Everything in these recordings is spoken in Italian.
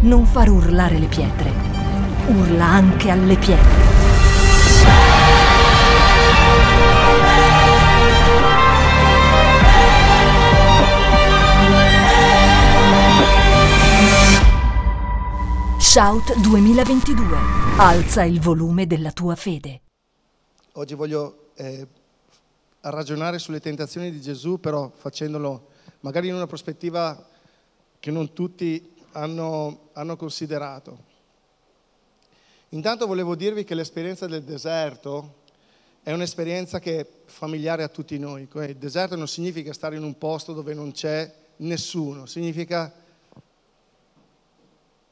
Non far urlare le pietre. Urla anche alle pietre. Shout 2022. Alza il volume della tua fede. Oggi voglio eh, ragionare sulle tentazioni di Gesù, però facendolo magari in una prospettiva che non tutti hanno, hanno considerato. Intanto volevo dirvi che l'esperienza del deserto è un'esperienza che è familiare a tutti noi. Il deserto non significa stare in un posto dove non c'è nessuno, significa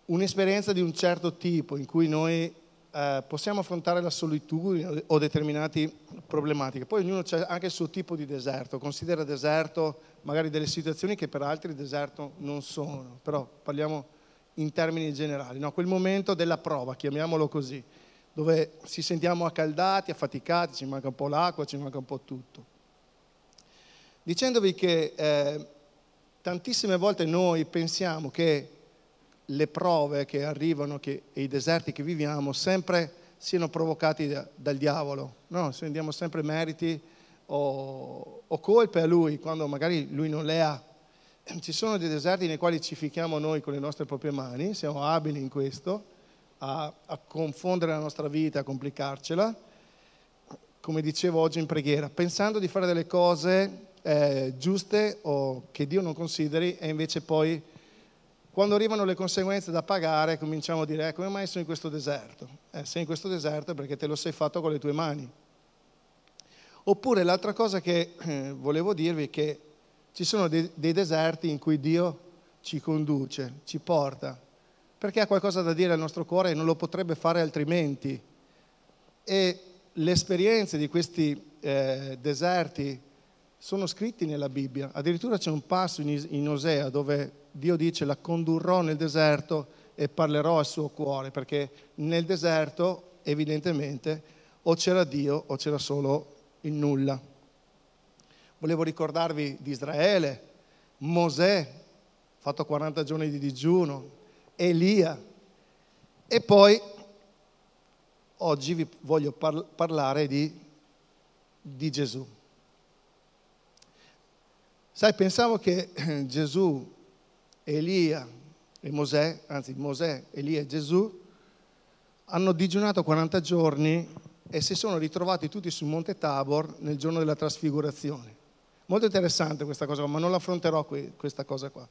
un'esperienza di un certo tipo in cui noi eh, possiamo affrontare la solitudine o determinate problematiche. Poi ognuno ha anche il suo tipo di deserto, considera deserto magari delle situazioni che per altri deserto non sono, però parliamo in termini generali, no? quel momento della prova, chiamiamolo così, dove ci sentiamo accaldati, affaticati, ci manca un po' l'acqua, ci manca un po' tutto. Dicendovi che eh, tantissime volte noi pensiamo che le prove che arrivano che, e i deserti che viviamo sempre siano provocati da, dal diavolo. No, se diamo sempre meriti o, o, colpe a lui quando magari lui non le ha. Ci sono dei deserti nei quali ci fichiamo noi con le nostre proprie mani, siamo abili in questo, a, a confondere la nostra vita, a complicarcela, come dicevo oggi in preghiera, pensando di fare delle cose eh, giuste o che Dio non consideri e invece poi quando arrivano le conseguenze da pagare cominciamo a dire eh, come mai sono in questo deserto? Eh, sei in questo deserto perché te lo sei fatto con le tue mani. Oppure l'altra cosa che eh, volevo dirvi è che ci sono dei, dei deserti in cui Dio ci conduce, ci porta, perché ha qualcosa da dire al nostro cuore e non lo potrebbe fare altrimenti. E le esperienze di questi eh, deserti sono scritti nella Bibbia. Addirittura c'è un passo in, in Osea dove Dio dice la condurrò nel deserto e parlerò al suo cuore, perché nel deserto evidentemente o c'era Dio o c'era solo il nulla. Volevo ricordarvi di Israele, Mosè, fatto 40 giorni di digiuno, Elia e poi oggi vi voglio par- parlare di, di Gesù. Sai, pensavo che Gesù Elia e Mosè, anzi Mosè, Elia e Gesù, hanno digiunato 40 giorni e si sono ritrovati tutti sul Monte Tabor nel giorno della trasfigurazione. Molto interessante questa cosa, ma non l'affronterò qui, questa cosa qua.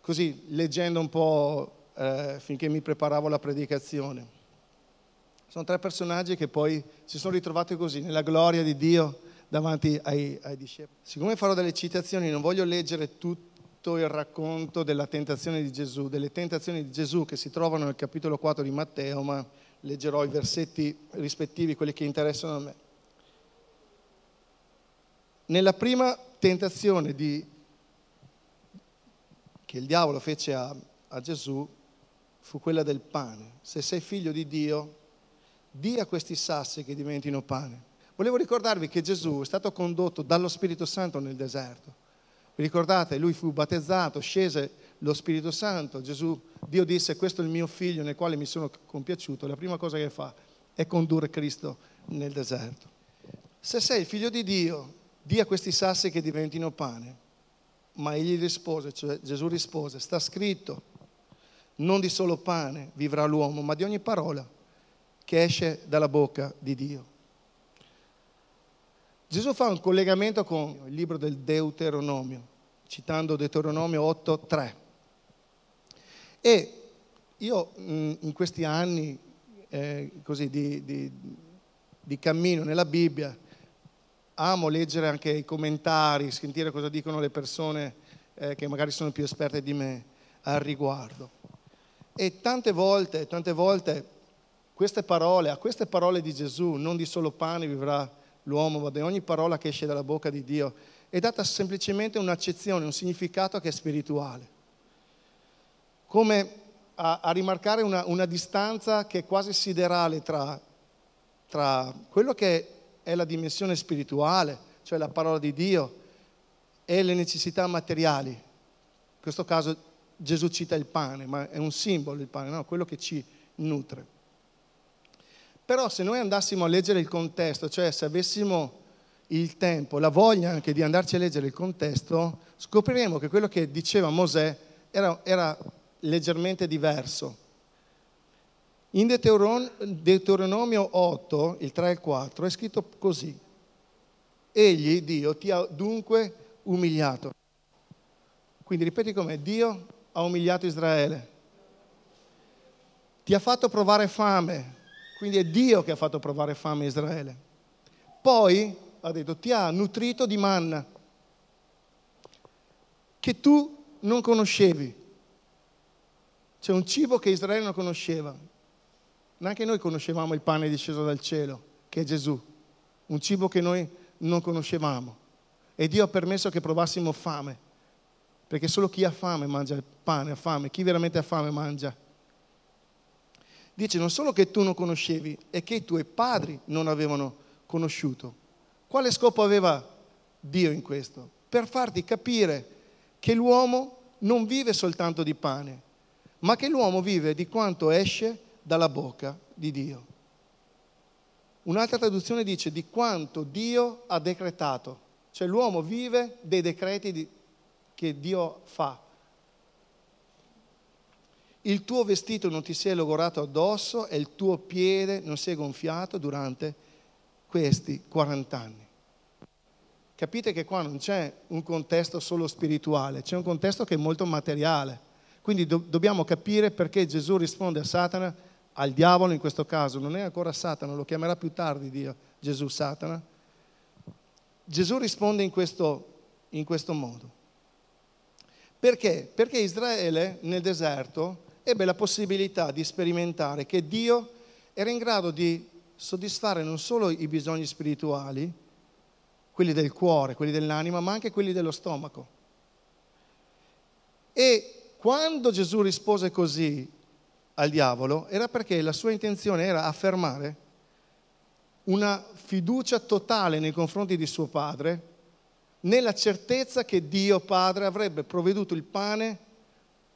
Così, leggendo un po' eh, finché mi preparavo la predicazione. Sono tre personaggi che poi si sono ritrovati così, nella gloria di Dio davanti ai, ai discepoli. Siccome farò delle citazioni, non voglio leggere tutto tutto il racconto della tentazione di Gesù, delle tentazioni di Gesù che si trovano nel capitolo 4 di Matteo, ma leggerò i versetti rispettivi, quelli che interessano a me. Nella prima tentazione di, che il diavolo fece a, a Gesù fu quella del pane. Se sei figlio di Dio, di a questi sassi che diventino pane. Volevo ricordarvi che Gesù è stato condotto dallo Spirito Santo nel deserto. Ricordate? Lui fu battezzato, scese lo Spirito Santo, Gesù, Dio disse questo è il mio figlio nel quale mi sono compiaciuto, la prima cosa che fa è condurre Cristo nel deserto. Se sei figlio di Dio, di a questi sassi che diventino pane. Ma egli rispose, cioè Gesù rispose, sta scritto, non di solo pane vivrà l'uomo, ma di ogni parola che esce dalla bocca di Dio. Gesù fa un collegamento con il libro del Deuteronomio citando Deuteronomio 8.3. E io mm, in questi anni eh, così, di, di, di cammino nella Bibbia amo leggere anche i commentari, sentire cosa dicono le persone eh, che magari sono più esperte di me al riguardo. E tante volte, tante volte queste parole, a queste parole di Gesù, non di solo pane vivrà l'uomo, di ogni parola che esce dalla bocca di Dio, è data semplicemente un'accezione, un significato che è spirituale. Come a, a rimarcare una, una, distanza che è quasi siderale tra, tra quello che è la dimensione spirituale, cioè la parola di Dio, e le necessità materiali. In questo caso Gesù cita il pane, ma è un simbolo il pane, no? quello che ci nutre. Però se noi andassimo a leggere il contesto, cioè se avessimo il tempo, la voglia anche di andarci a leggere il contesto, scopriremo che quello che diceva Mosè era, era leggermente diverso. In Deuteronomio 8, il 3 e il 4, è scritto così. Egli, Dio, ti ha dunque umiliato. Quindi ripeti com'è, Dio ha umiliato Israele. Ti ha fatto provare fame, quindi è Dio che ha fatto provare fame a Israele. Poi ha detto, ti ha nutrito di manna, che tu non conoscevi. C'è un cibo che Israele non conosceva. Neanche noi conoscevamo il pane disceso dal cielo, che è Gesù. Un cibo che noi non conoscevamo. E Dio ha permesso che provassimo fame, perché solo chi ha fame mangia il pane, ha fame, chi veramente ha fame mangia. Dice non solo che tu non conoscevi, è che i tuoi padri non avevano conosciuto. Quale scopo aveva Dio in questo? Per farti capire che l'uomo non vive soltanto di pane, ma che l'uomo vive di quanto esce dalla bocca di Dio. Un'altra traduzione dice di quanto Dio ha decretato, cioè l'uomo vive dei decreti di, che Dio fa. Il tuo vestito non ti si è logorato addosso e il tuo piede non si è gonfiato durante questi 40 anni. Capite che qua non c'è un contesto solo spirituale, c'è un contesto che è molto materiale. Quindi do- dobbiamo capire perché Gesù risponde a Satana, al diavolo in questo caso, non è ancora Satana, lo chiamerà più tardi Dio, Gesù Satana. Gesù risponde in questo, in questo modo. Perché? Perché Israele nel deserto ebbe la possibilità di sperimentare che Dio era in grado di soddisfare non solo i bisogni spirituali, quelli del cuore, quelli dell'anima, ma anche quelli dello stomaco. E quando Gesù rispose così al diavolo, era perché la sua intenzione era affermare una fiducia totale nei confronti di suo padre, nella certezza che Dio Padre avrebbe provveduto il pane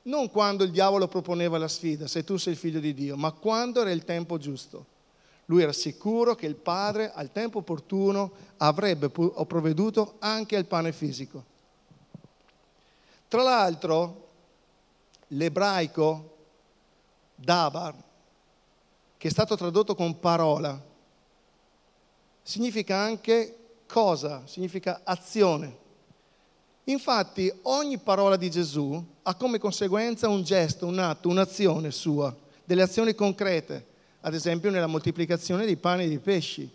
non quando il diavolo proponeva la sfida, se tu sei il figlio di Dio, ma quando era il tempo giusto. Lui era sicuro che il padre al tempo opportuno avrebbe provveduto anche al pane fisico. Tra l'altro, l'ebraico dabar, che è stato tradotto con parola, significa anche cosa, significa azione. Infatti ogni parola di Gesù ha come conseguenza un gesto, un atto, un'azione sua, delle azioni concrete ad esempio nella moltiplicazione dei pani e dei pesci.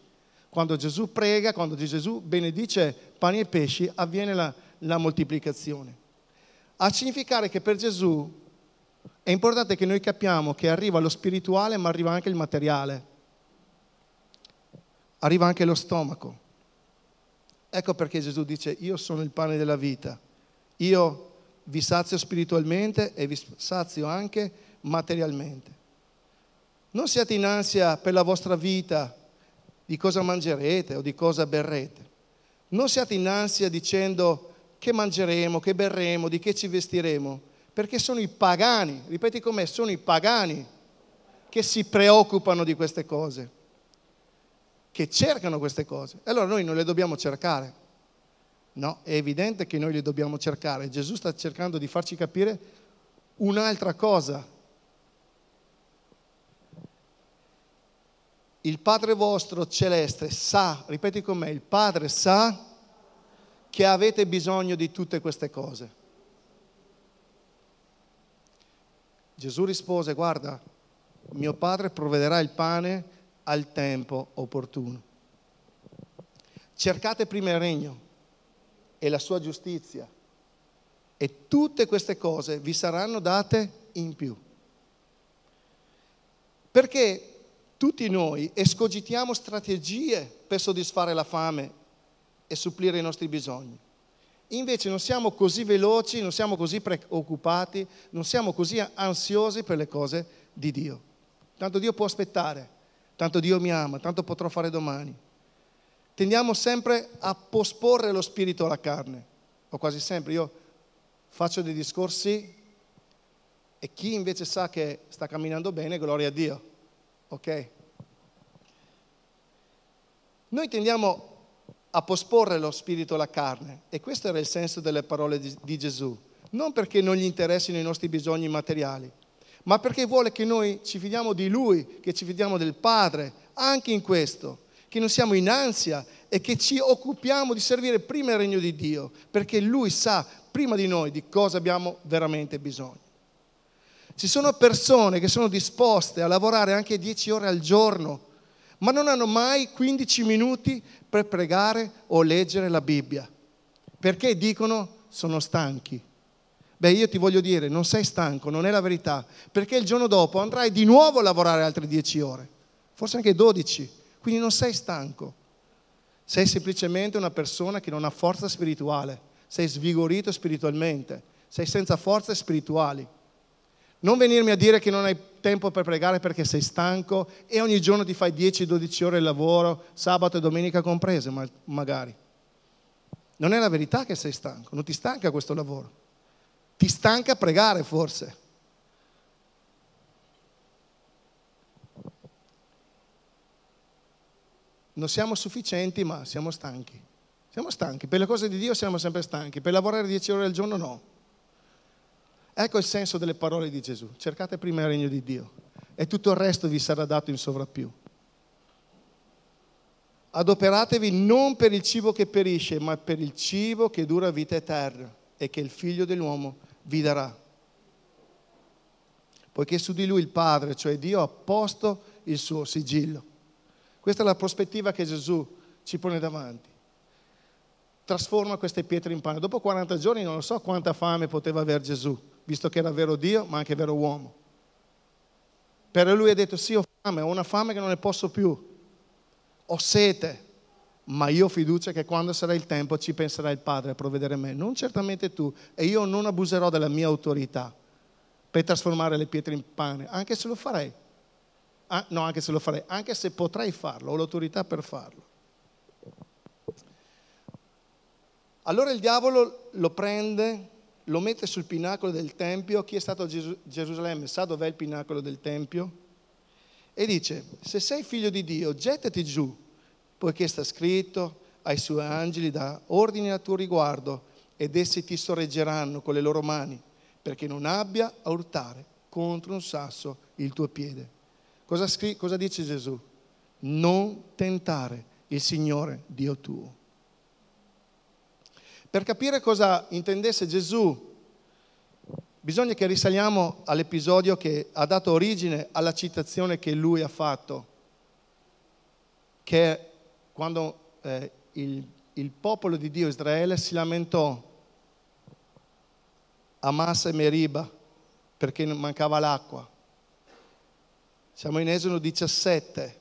Quando Gesù prega, quando Gesù benedice pani e pesci, avviene la, la moltiplicazione. A significare che per Gesù è importante che noi capiamo che arriva lo spirituale, ma arriva anche il materiale. Arriva anche lo stomaco. Ecco perché Gesù dice, io sono il pane della vita. Io vi sazio spiritualmente e vi sazio anche materialmente. Non siate in ansia per la vostra vita, di cosa mangerete o di cosa berrete. Non siate in ansia dicendo che mangeremo, che berremo, di che ci vestiremo, perché sono i pagani, ripeti com'è, sono i pagani che si preoccupano di queste cose, che cercano queste cose. E allora noi non le dobbiamo cercare. No, è evidente che noi le dobbiamo cercare. Gesù sta cercando di farci capire un'altra cosa il Padre vostro celeste sa, ripeti con me, il Padre sa che avete bisogno di tutte queste cose. Gesù rispose, guarda, mio Padre provvederà il pane al tempo opportuno. Cercate prima il regno e la sua giustizia e tutte queste cose vi saranno date in più. Perché tutti noi escogitiamo strategie per soddisfare la fame e supplire i nostri bisogni. Invece non siamo così veloci, non siamo così preoccupati, non siamo così ansiosi per le cose di Dio. Tanto Dio può aspettare, tanto Dio mi ama, tanto potrò fare domani. Tendiamo sempre a posporre lo spirito alla carne, o quasi sempre. Io faccio dei discorsi E chi invece sa che sta camminando bene, gloria a Dio. Ok? Noi tendiamo a posporre lo spirito alla carne e questo era il senso delle parole di, di Gesù. Non perché non gli interessino i nostri bisogni materiali, ma perché vuole che noi ci fidiamo di Lui, che ci fidiamo del Padre, anche in questo, che non siamo in ansia e che ci occupiamo di servire prima il regno di Dio, perché Lui sa prima di noi di cosa abbiamo veramente bisogno. Ci sono persone che sono disposte a lavorare anche 10 ore al giorno, ma non hanno mai 15 minuti per pregare o leggere la Bibbia, perché dicono sono stanchi. Beh, io ti voglio dire, non sei stanco, non è la verità, perché il giorno dopo andrai di nuovo a lavorare altre 10 ore, forse anche 12, quindi non sei stanco. Sei semplicemente una persona che non ha forza spirituale, sei svigorito spiritualmente, sei senza forze spirituali. Non venirmi a dire che non hai tempo per pregare perché sei stanco e ogni giorno ti fai 10-12 ore di lavoro, sabato e domenica comprese, magari. Non è la verità che sei stanco, non ti stanca questo lavoro. Ti stanca pregare forse. Non siamo sufficienti, ma siamo stanchi. Siamo stanchi. Per le cose di Dio siamo sempre stanchi. Per lavorare 10 ore al giorno no. Ecco il senso delle parole di Gesù. Cercate prima il regno di Dio e tutto il resto vi sarà dato in sovrappiù. Adoperatevi non per il cibo che perisce, ma per il cibo che dura vita eterna e che il figlio dell'uomo vi darà. Poiché su di lui il Padre, cioè Dio, ha posto il suo sigillo. Questa è la prospettiva che Gesù ci pone davanti. Trasforma queste pietre in pane. Dopo 40 giorni non so quanta fame poteva avere Gesù, visto che era vero Dio, ma anche vero uomo. Per lui ha detto sì, ho fame, ho una fame che non ne posso più. Ho sete, ma io ho fiducia che quando sarà il tempo ci penserà il Padre a provvedere me, non certamente tu, e io non abuserò della mia autorità per trasformare le pietre in pane, anche se lo farei. Ah, no, anche se lo farei, anche se potrei farlo, ho l'autorità per farlo. Allora il diavolo lo prende, lo mette sul pinacolo del Tempio, chi è stato a Gerusalemme sa dov'è il pinacolo del Tempio, e dice, se sei figlio di Dio, gettati giù poiché sta scritto ai suoi angeli da ordini a tuo riguardo ed essi ti sorreggeranno con le loro mani, perché non abbia a urtare contro un sasso il tuo piede. Cosa, scri- cosa dice Gesù? Non tentare il Signore Dio tuo. Per capire cosa intendesse Gesù, bisogna che risaliamo all'episodio che ha dato origine alla citazione che lui ha fatto, che quando eh, il, il popolo di Dio Israele si lamentò a Massa e Meriba perché mancava l'acqua. Siamo in Esodo 17.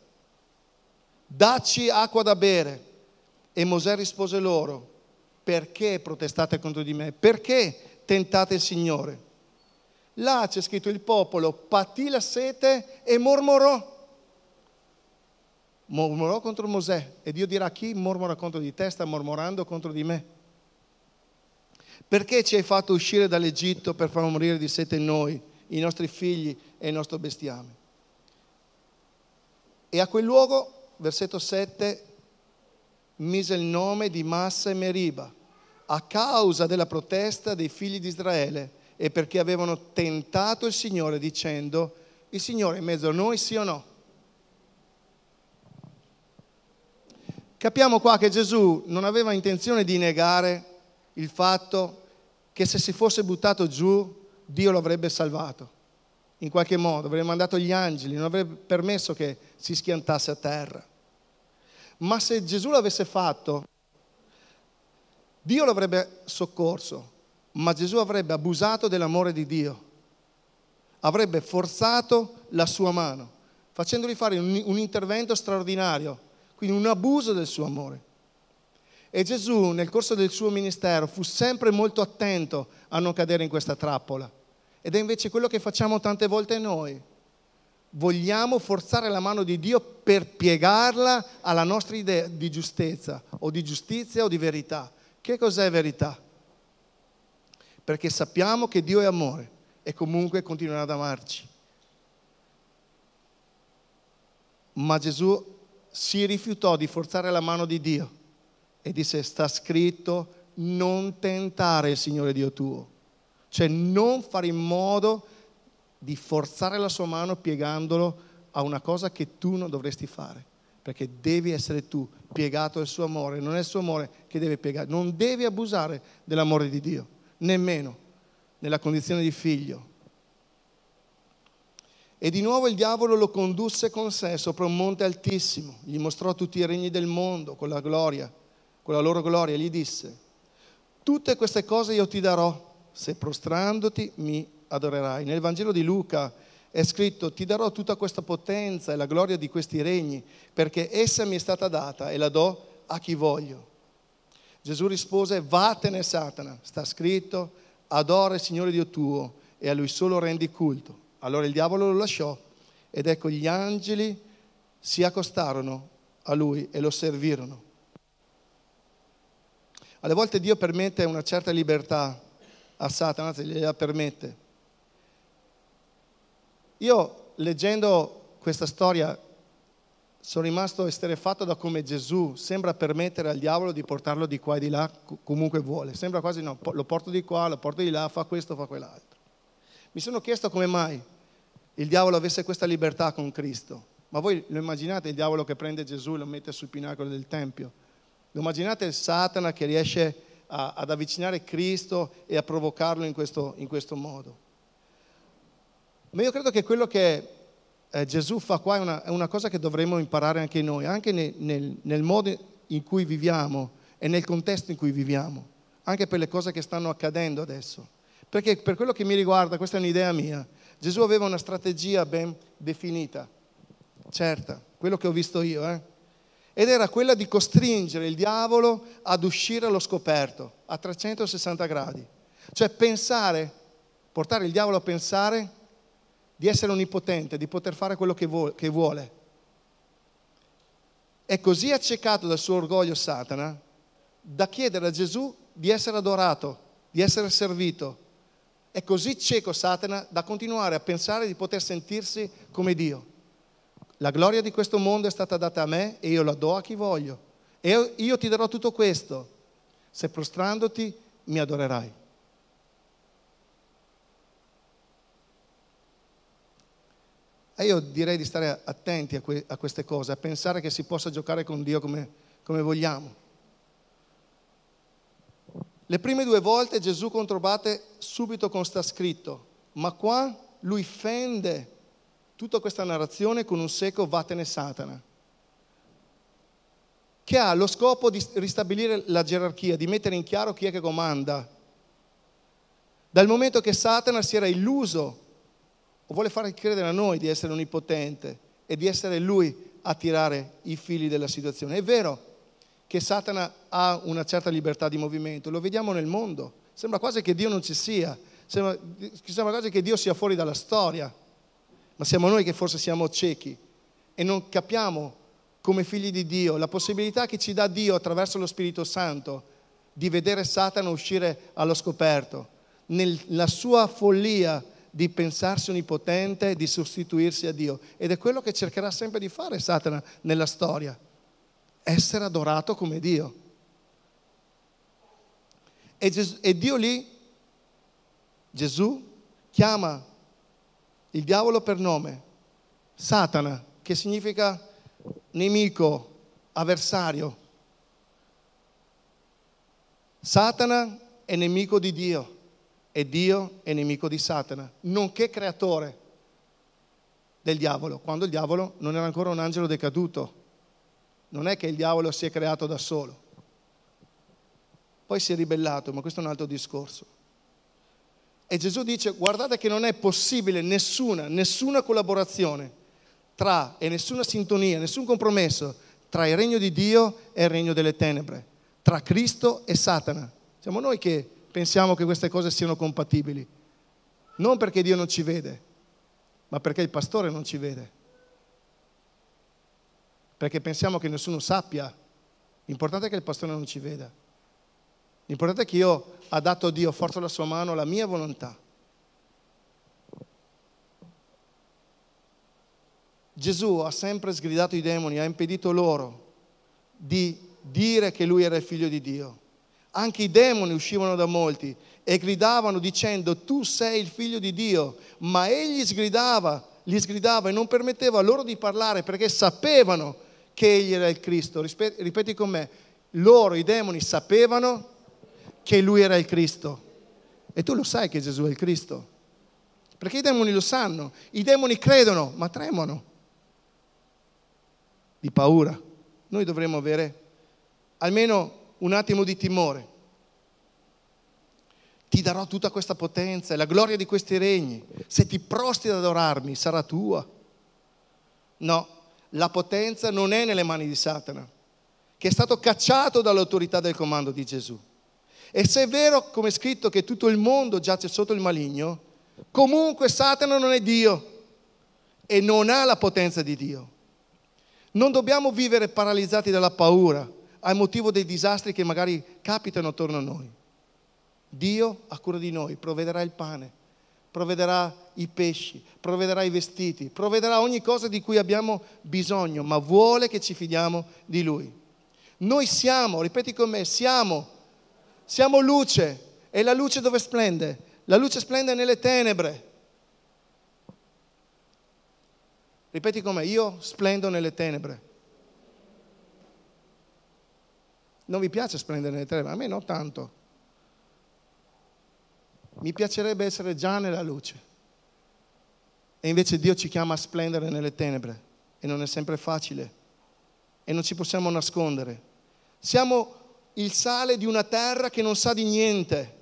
Dacci acqua da bere. E Mosè rispose loro, perché protestate contro di me? Perché tentate il Signore? Là c'è scritto il popolo patì la sete e mormorò mormorò contro Mosè e Dio dirà chi mormora contro di te sta mormorando contro di me. Perché ci hai fatto uscire dall'Egitto per far morire di sete noi, i nostri figli e il nostro bestiame? E a quel luogo, versetto 7, mise il nome di Massa e Meriba a causa della protesta dei figli di Israele e perché avevano tentato il Signore dicendo, il Signore è in mezzo a noi sì o no? Capiamo qua che Gesù non aveva intenzione di negare il fatto che se si fosse buttato giù Dio lo avrebbe salvato. In qualche modo, avrebbe mandato gli angeli, non avrebbe permesso che si schiantasse a terra. Ma se Gesù l'avesse fatto, Dio lo avrebbe soccorso, ma Gesù avrebbe abusato dell'amore di Dio, avrebbe forzato la sua mano, facendogli fare un, un intervento straordinario quindi un abuso del suo amore. E Gesù nel corso del suo ministero fu sempre molto attento a non cadere in questa trappola. Ed è invece quello che facciamo tante volte noi. Vogliamo forzare la mano di Dio per piegarla alla nostra idea di giustezza o di giustizia o di verità. Che cos'è verità? Perché sappiamo che Dio è amore e comunque continuerà ad amarci. Ma Gesù si rifiutò di forzare la mano di Dio e disse sta scritto non tentare il Signore Dio tuo, cioè non fare in modo di forzare la sua mano piegandolo a una cosa che tu non dovresti fare, perché devi essere tu piegato al suo amore, non è il suo amore che deve piegare, non devi abusare dell'amore di Dio, nemmeno nella condizione di figlio. E di nuovo il diavolo lo condusse con sé sopra un monte altissimo, gli mostrò tutti i regni del mondo con la gloria, con la loro gloria, gli disse, tutte queste cose io ti darò se prostrandoti mi adorerai. Nel Vangelo di Luca è scritto, ti darò tutta questa potenza e la gloria di questi regni, perché essa mi è stata data e la do a chi voglio. Gesù rispose, vattene Satana, sta scritto, adora il Signore Dio tuo e a lui solo rendi culto. Allora il diavolo lo lasciò ed ecco gli angeli si accostarono a lui e lo servirono. Alle volte Dio permette una certa libertà a Satana, anzi gliela permette. Io leggendo questa storia sono rimasto esterefatto da come Gesù sembra permettere al diavolo di portarlo di qua e di là comunque vuole. Sembra quasi no, lo porto di qua, lo porto di là, fa questo, fa quell'altro. Mi sono chiesto come mai il diavolo avesse questa libertà con Cristo. Ma voi lo immaginate il diavolo che prende Gesù e lo mette sul pinacolo del Tempio? Lo immaginate il Satana che riesce a, ad avvicinare Cristo e a provocarlo in questo, in questo modo? Ma io credo che quello che eh, Gesù fa qua è una, è una, cosa che dovremmo imparare anche noi, anche nel, nel, nel modo in cui viviamo e nel contesto in cui viviamo, anche per le cose che stanno accadendo adesso. Perché per quello che mi riguarda, questa è un'idea mia, Gesù aveva una strategia ben definita, certa, quello che ho visto io, eh? ed era quella di costringere il diavolo ad uscire allo scoperto, a 360 gradi. Cioè pensare, portare il diavolo a pensare di essere onnipotente, di poter fare quello che vuole. È così accecato dal suo orgoglio Satana da chiedere a Gesù di essere adorato, di essere servito. È così cieco Satana da continuare a pensare di poter sentirsi come Dio. La gloria di questo mondo è stata data a me e io la do a chi voglio. E io ti darò tutto questo se prostrandoti mi adorerai. E io direi di stare attenti a, que- a, queste cose, a pensare che si possa giocare con Dio come, come vogliamo. Le prime due volte Gesù controbatte subito con sta scritto, ma qua lui fende tutta questa narrazione con un secco vattene Satana, che ha lo scopo di ristabilire la gerarchia, di mettere in chiaro chi è che comanda. Dal momento che Satana si era illuso o vuole fare credere a noi di essere onnipotente e di essere lui a tirare i fili della situazione. È vero che Satana ha una certa libertà di movimento, lo vediamo nel mondo, sembra quasi che Dio non ci sia, sembra, sembra quasi che Dio sia fuori dalla storia, ma siamo noi che forse siamo ciechi e non capiamo come figli di Dio la possibilità che ci dà Dio attraverso lo Spirito Santo di vedere Satana uscire allo scoperto, nella sua follia di pensarsi onnipotente, di sostituirsi a Dio. Ed è quello che cercherà sempre di fare Satana nella storia, essere adorato come Dio. E, Gesù, e Dio lì, Gesù, chiama il diavolo per nome, Satana, che significa nemico, avversario. Satana è nemico di Dio e Dio è nemico di Satana, nonché creatore del diavolo, quando il diavolo non era ancora un angelo decaduto. Non è che il diavolo si è creato da solo. Poi si è ribellato, ma questo è un altro discorso. E Gesù dice, guardate che non è possibile nessuna, nessuna collaborazione tra e nessuna sintonia, nessun compromesso tra il regno di Dio e il regno delle tenebre, tra Cristo e Satana. Siamo noi che pensiamo che queste cose siano compatibili. Non perché Dio non ci vede, ma perché il pastore non ci vede perché pensiamo che nessuno sappia. L'importante è che il pastore non ci veda. L'importante è che io ha dato a Dio, forza la sua mano, la mia volontà. Gesù ha sempre sgridato i demoni, ha impedito loro di dire che lui era il figlio di Dio. Anche i demoni uscivano da molti e gridavano dicendo tu sei il figlio di Dio, ma egli sgridava, li sgridava e non permetteva loro di parlare perché sapevano che che egli era il Cristo. Ripeti con me, loro, i demoni, sapevano che lui era il Cristo. E tu lo sai che Gesù è il Cristo. Perché i demoni lo sanno, i demoni credono, ma tremano di paura. Noi dovremmo avere almeno un attimo di timore. Ti darò tutta questa potenza e la gloria di questi regni. Se ti prosti ad adorarmi, sarà tua. No, la potenza non è nelle mani di Satana, che è stato cacciato dall'autorità del comando di Gesù. E se è vero, come è scritto, che tutto il mondo giace sotto il maligno, comunque Satana non è Dio e non ha la potenza di Dio. Non dobbiamo vivere paralizzati dalla paura al motivo dei disastri che magari capitano attorno a noi. Dio a cura di noi provvederà il pane, provvederà i pesci, provvederà i vestiti, provvederà ogni cosa di cui abbiamo bisogno, ma vuole che ci fidiamo di Lui. Noi siamo, ripeti con me, siamo, siamo luce e la luce dove splende? La luce splende nelle tenebre. Ripeti con me, io splendo nelle tenebre. Non vi piace splendere nelle tenebre? A me no tanto. Mi piacerebbe essere già nella luce. E invece Dio ci chiama a splendere nelle tenebre e non è sempre facile e non ci possiamo nascondere. Siamo il sale di una terra che non sa di niente.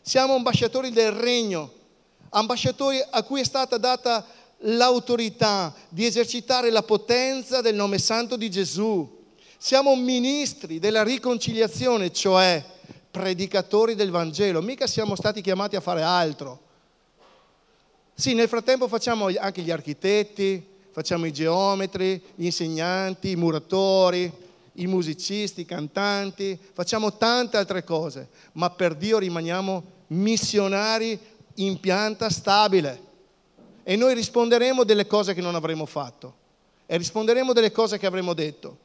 Siamo ambasciatori del regno, ambasciatori a cui è stata data l'autorità di esercitare la potenza del nome santo di Gesù. Siamo ministri della riconciliazione, cioè predicatori del Vangelo, mica siamo stati chiamati a fare altro. Sì, nel frattempo facciamo anche gli architetti, facciamo i geometri, gli insegnanti, i muratori, i musicisti, i cantanti, facciamo tante altre cose, ma per Dio rimaniamo missionari in pianta stabile. E noi risponderemo delle cose che non avremo fatto e risponderemo delle cose che avremo detto.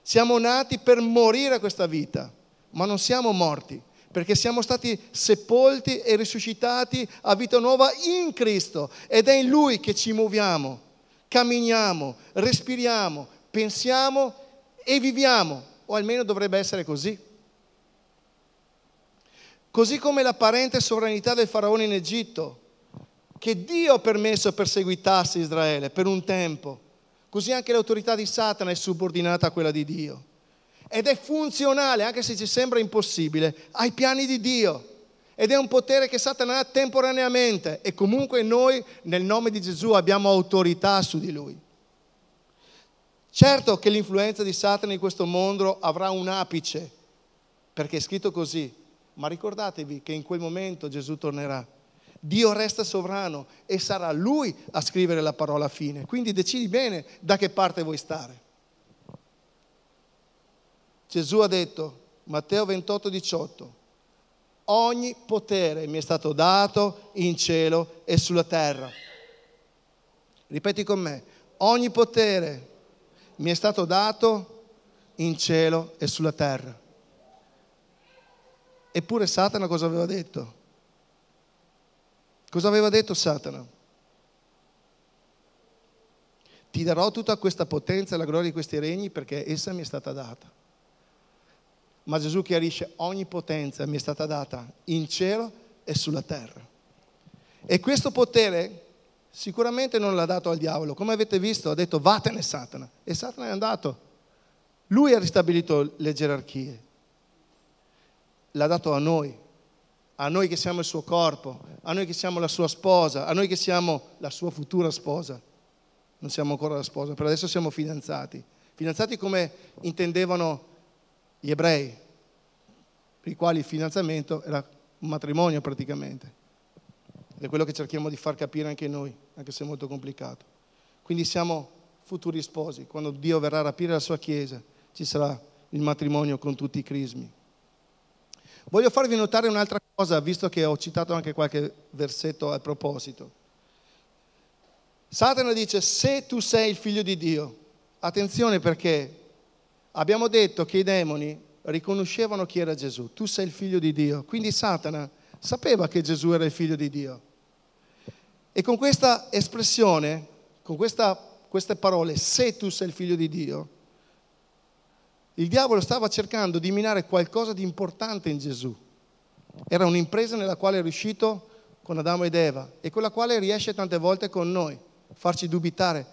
Siamo nati per morire questa vita ma non siamo morti, perché siamo stati sepolti e risuscitati a vita nuova in Cristo. Ed è in Lui che ci muoviamo, camminiamo, respiriamo, pensiamo e viviamo, o almeno dovrebbe essere così. Così come l'apparente sovranità del faraone in Egitto, che Dio ha permesso perseguitasse Israele per un tempo, così anche l'autorità di Satana è subordinata a quella di Dio ed è funzionale, anche se ci sembra impossibile, ai piani di Dio. Ed è un potere che Satana ha temporaneamente e comunque noi nel nome di Gesù abbiamo autorità su di lui. Certo che l'influenza di Satana in questo mondo avrà un apice, perché è scritto così, ma ricordatevi che in quel momento Gesù tornerà. Dio resta sovrano e sarà Lui a scrivere la parola fine. Quindi decidi bene da che parte vuoi stare. Gesù ha detto, Matteo 28, 18, ogni potere mi è stato dato in cielo e sulla terra. Ripeti con me, ogni potere mi è stato dato in cielo e sulla terra. Eppure Satana cosa aveva detto? Cosa aveva detto Satana? Ti darò tutta questa potenza e la gloria di questi regni perché essa mi è stata data ma Gesù chiarisce ogni potenza mi è stata data in cielo e sulla terra. E questo potere sicuramente non l'ha dato al diavolo, come avete visto ha detto vatene Satana e Satana è andato. Lui ha ristabilito le gerarchie, l'ha dato a noi, a noi che siamo il suo corpo, a noi che siamo la sua sposa, a noi che siamo la sua futura sposa. Non siamo ancora la sposa, per adesso siamo fidanzati. Fidanzati come intendevano gli ebrei, per i quali il fidanzamento era un matrimonio praticamente. Ed è quello che cerchiamo di far capire anche noi, anche se è molto complicato. Quindi siamo futuri sposi, quando Dio verrà a rapire la sua Chiesa ci sarà il matrimonio con tutti i crismi. Voglio farvi notare un'altra cosa, visto che ho citato anche qualche versetto a proposito. Satana dice se tu sei il figlio di Dio, attenzione perché abbiamo detto che i demoni riconoscevano chi era Gesù, tu sei il figlio di Dio, quindi Satana sapeva che Gesù era il figlio di Dio. E con questa espressione, con questa, queste parole, se tu sei il figlio di Dio, il diavolo stava cercando di minare qualcosa di importante in Gesù. Era un'impresa nella quale è riuscito con Adamo ed Eva e con la quale riesce tante volte con noi, farci dubitare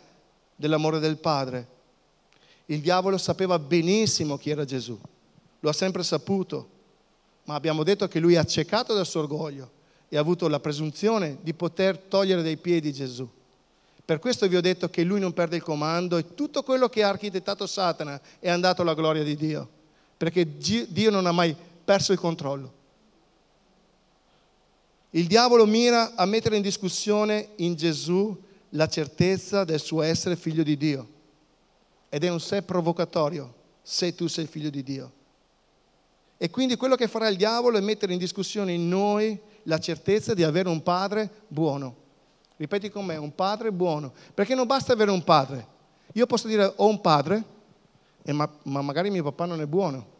dell'amore del Padre. Il diavolo sapeva benissimo chi era Gesù, lo ha sempre saputo, ma abbiamo detto che lui è accecato dal suo orgoglio e ha avuto la presunzione di poter togliere dai piedi Gesù. Per questo vi ho detto che lui non perde il comando e tutto quello che ha architettato Satana è andato alla gloria di Dio, perché Dio non ha mai perso il controllo. Il diavolo mira a mettere in discussione in Gesù la certezza del suo essere figlio di Dio ed è un sé provocatorio se tu sei figlio di Dio. E quindi quello che farà il diavolo è mettere in discussione in noi la certezza di avere un padre buono Ripeti con me, un padre buono. Perché non basta avere un padre. Io posso dire ho un padre, ma, ma magari mio papà non è buono.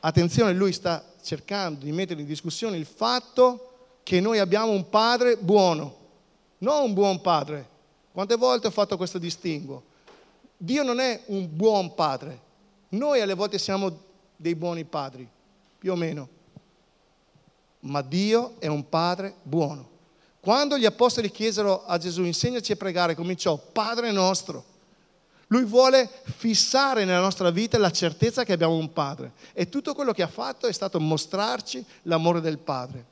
Attenzione, lui sta cercando di mettere in discussione il fatto che noi abbiamo un padre buono, non un buon padre. Quante volte ho fatto questo distinguo? Dio non è un buon padre, noi alle volte siamo dei buoni padri, più o meno, ma Dio è un padre buono. Quando gli apostoli chiesero a Gesù, insegnaci a pregare, cominciò, Padre nostro. Lui vuole fissare nella nostra vita la certezza che abbiamo un Padre. E tutto quello che ha fatto è stato mostrarci l'amore del Padre.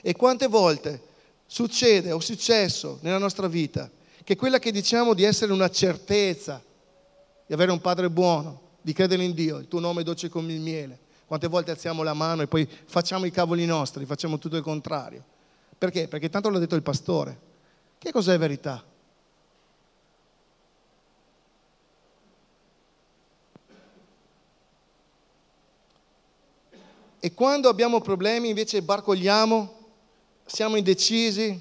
E quante volte succede o è successo nella nostra vita che quella che diciamo di essere una certezza, di avere un Padre buono, di credere in Dio, il tuo nome è dolce come il miele. Quante volte alziamo la mano e poi facciamo i cavoli nostri, facciamo tutto il contrario. Perché? Perché tanto l'ha detto il pastore. Che cos'è verità? E quando abbiamo problemi invece barcogliamo, siamo indecisi,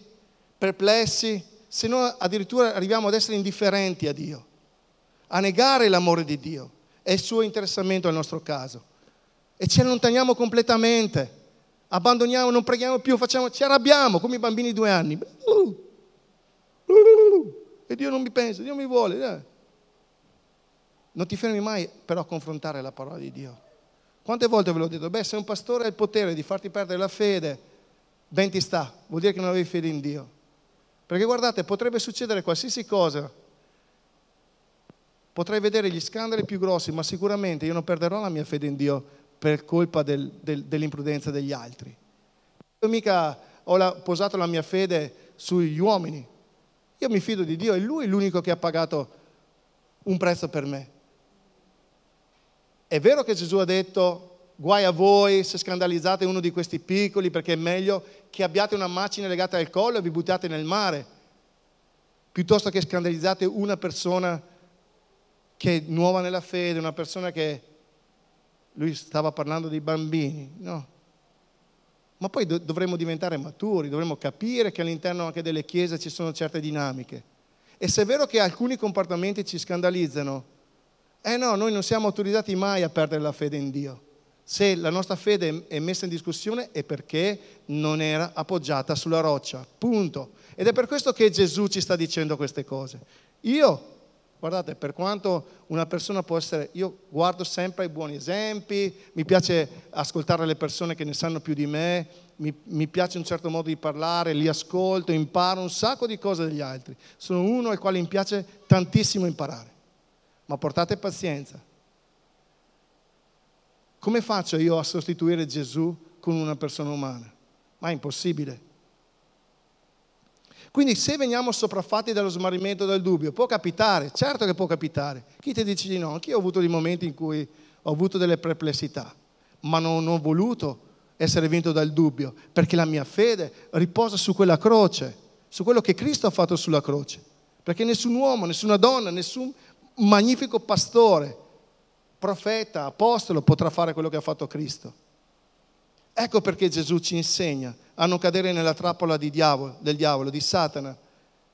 perplessi, se no addirittura arriviamo ad essere indifferenti a Dio, a negare l'amore di Dio e il suo interessamento al nostro caso. E ci allontaniamo completamente abbandoniamo, non preghiamo più, facciamo, ci arrabbiamo come i bambini di due anni. E Dio non mi pensa, Dio mi vuole. Non ti fermi mai però a confrontare la parola di Dio. Quante volte ve l'ho detto? Beh, se un pastore ha il potere di farti perdere la fede, ben ti sta, vuol dire che non avevi fede in Dio. Perché guardate, potrebbe succedere qualsiasi cosa. Potrei vedere gli scandali più grossi, ma sicuramente io non perderò la mia fede in Dio per colpa del, del, dell'imprudenza degli altri. Io mica ho la, posato la mia fede sugli uomini. Io mi fido di Dio, è Lui l'unico che ha pagato un prezzo per me. È vero che Gesù ha detto guai a voi se scandalizzate uno di questi piccoli perché è meglio che abbiate una macina legata al collo e vi buttate nel mare, piuttosto che scandalizzate una persona che è nuova nella fede, una persona che lui stava parlando dei bambini, no. Ma poi do- dovremmo diventare maturi, dovremmo capire che all'interno anche delle chiese ci sono certe dinamiche. E se è vero che alcuni comportamenti ci scandalizzano, eh no, noi non siamo autorizzati mai a perdere la fede in Dio. Se la nostra fede è messa in discussione è perché non era appoggiata sulla roccia, punto. Ed è per questo che Gesù ci sta dicendo queste cose. Io Guardate, per quanto una persona può essere, io guardo sempre i buoni esempi, mi piace ascoltare le persone che ne sanno più di me, mi, mi, piace un certo modo di parlare, li ascolto, imparo un sacco di cose dagli altri. Sono uno al quale mi piace tantissimo imparare. Ma portate pazienza. Come faccio io a sostituire Gesù con una persona umana? Ma è impossibile. Quindi se veniamo sopraffatti dallo smarrimento del dubbio, può capitare, certo che può capitare. Chi ti dice di no? Anch'io ho avuto dei momenti in cui ho avuto delle perplessità, ma non ho voluto essere vinto dal dubbio, perché la mia fede riposa su quella croce, su quello che Cristo ha fatto sulla croce. Perché nessun uomo, nessuna donna, nessun magnifico pastore, profeta, apostolo potrà fare quello che ha fatto Cristo. Ecco perché Gesù ci insegna a non cadere nella trappola di diavolo, del diavolo, di Satana,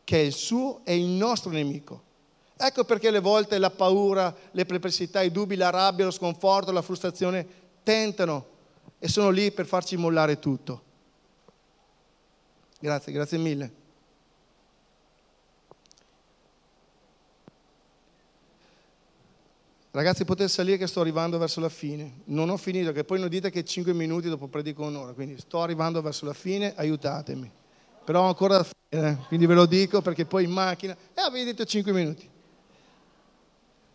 che è il suo e il nostro nemico. Ecco perché le volte la paura, le perplessità, i dubbi, la rabbia, lo sconforto, la frustrazione tentano e sono lì per farci mollare tutto. Grazie, grazie mille. Ragazzi, potete salire che sto arrivando verso la fine. Non ho finito, che poi non dite che 5 minuti dopo predico un'ora, quindi sto arrivando verso la fine, aiutatemi. Però ho ancora da fare, eh? quindi ve lo dico perché poi in macchina... Eh, avete detto 5 minuti.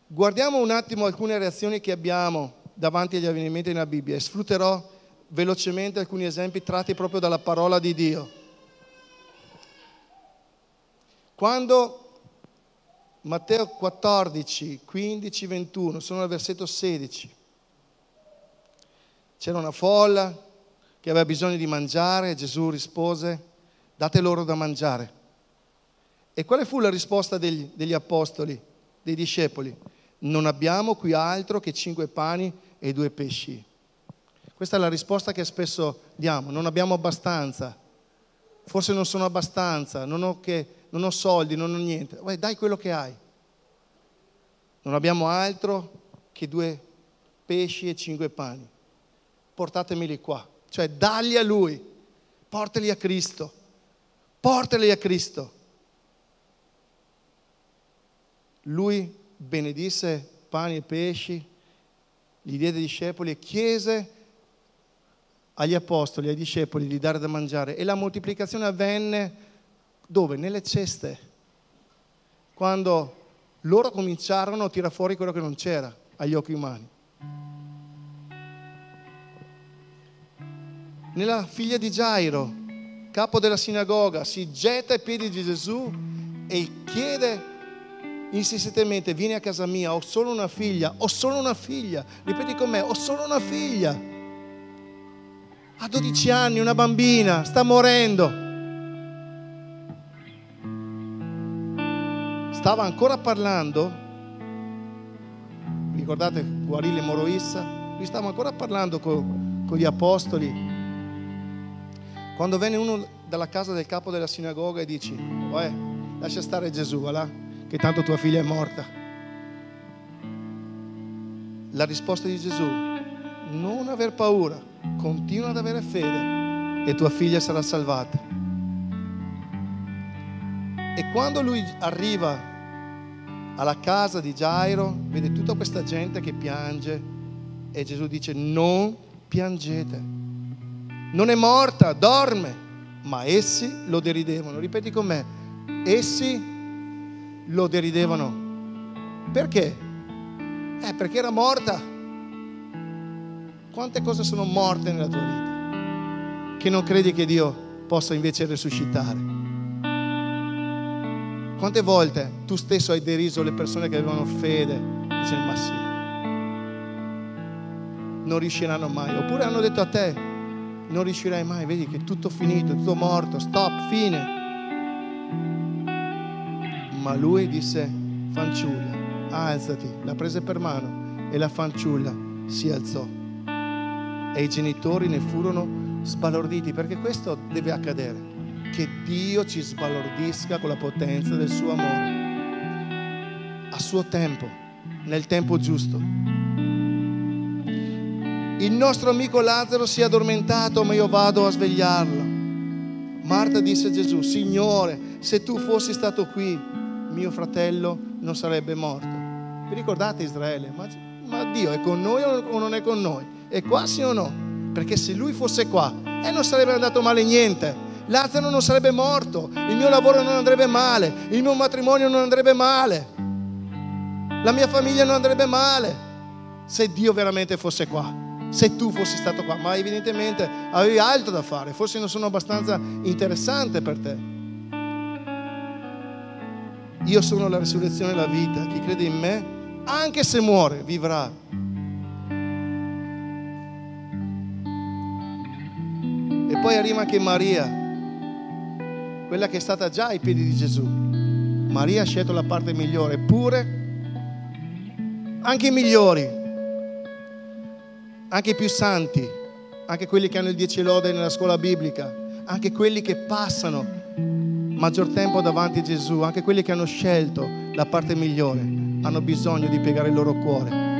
Guardiamo un attimo alcune reazioni che abbiamo davanti agli avvenimenti nella Bibbia e sfrutterò velocemente alcuni esempi tratti proprio dalla parola di Dio. Quando Matteo 14, 15, 21, sono al versetto 16, c'era una folla che aveva bisogno di mangiare Gesù rispose, date loro da mangiare. E quale fu la risposta degli, degli apostoli, dei discepoli? non abbiamo qui altro che cinque pani e due pesci. Questa è la risposta che spesso diamo, non abbiamo abbastanza, forse non sono abbastanza, non ho, che, non ho soldi, non ho niente. Uè, dai quello che hai. Non abbiamo altro che due pesci e cinque pani. Portatemeli qua, cioè dagli a Lui, portali a Cristo, portali a Cristo. Lui benedisse pani e pesci, gli diede discepoli e chiese agli apostoli, ai discepoli di dare da mangiare. E la moltiplicazione avvenne dove? Nelle ceste. Quando loro cominciarono a tirare fuori quello che non c'era agli occhi umani. Nella figlia di Gairo, capo della sinagoga, si getta ai piedi di Gesù e chiede insistentemente vieni a casa mia, ho solo una figlia, ho solo una figlia, ripeti con me, ho solo una figlia. Ha 12 anni, una bambina, sta morendo. Stava ancora parlando, ricordate guarì Moroissa? Lui stava ancora parlando con, con gli apostoli. Quando venne uno dalla casa del capo della sinagoga e dice, lascia stare Gesù, va là che tanto tua figlia è morta. La risposta di Gesù, non aver paura, continua ad avere fede e tua figlia sarà salvata. E quando lui arriva alla casa di Gairo, vede tutta questa gente che piange e Gesù dice non piangete, non è morta, dorme, ma essi lo deridevano. Ripeti con me, essi lo deridevano. Perché? Eh, perché era morta. Quante cose sono morte nella tua vita che non credi che Dio possa invece risuscitare? Quante volte tu stesso hai deriso le persone che avevano fede? Dicendo ma sì, non riusciranno mai. Oppure hanno detto a te, non riuscirai mai, vedi che è tutto finito, tutto morto, stop, fine. Ma lui disse, fanciulla, alzati, la prese per mano e la fanciulla si alzò. E i genitori ne furono sbalorditi, perché questo deve accadere, che Dio ci sbalordisca con la potenza del suo amore, a suo tempo, nel tempo giusto. Il nostro amico Lazzaro si è addormentato, ma io vado a svegliarlo. Marta disse a Gesù, Signore, se tu fossi stato qui, mio fratello non sarebbe morto. Vi ricordate Israele? Ma, ma Dio è con noi o non è con noi? È qua sì o no? Perché se lui fosse qua, eh, non sarebbe andato male niente. Lazzaro non sarebbe morto, il mio lavoro non andrebbe male, il mio matrimonio non andrebbe male, la mia famiglia non andrebbe male se Dio veramente fosse qua, se tu fossi stato qua, ma evidentemente avevi altro da fare, forse non sono abbastanza interessante per te. Io sono la risurrezione e la vita. Chi crede in me, anche se muore, vivrà. E poi arriva anche Maria, quella che è stata già ai piedi di Gesù. Maria ha scelto la parte migliore, eppure anche i migliori, anche i più santi, anche quelli che hanno il dieci lode nella scuola biblica, anche quelli che passano maggior tempo davanti a Gesù, anche quelli che hanno scelto la parte migliore, hanno bisogno di piegare il loro cuore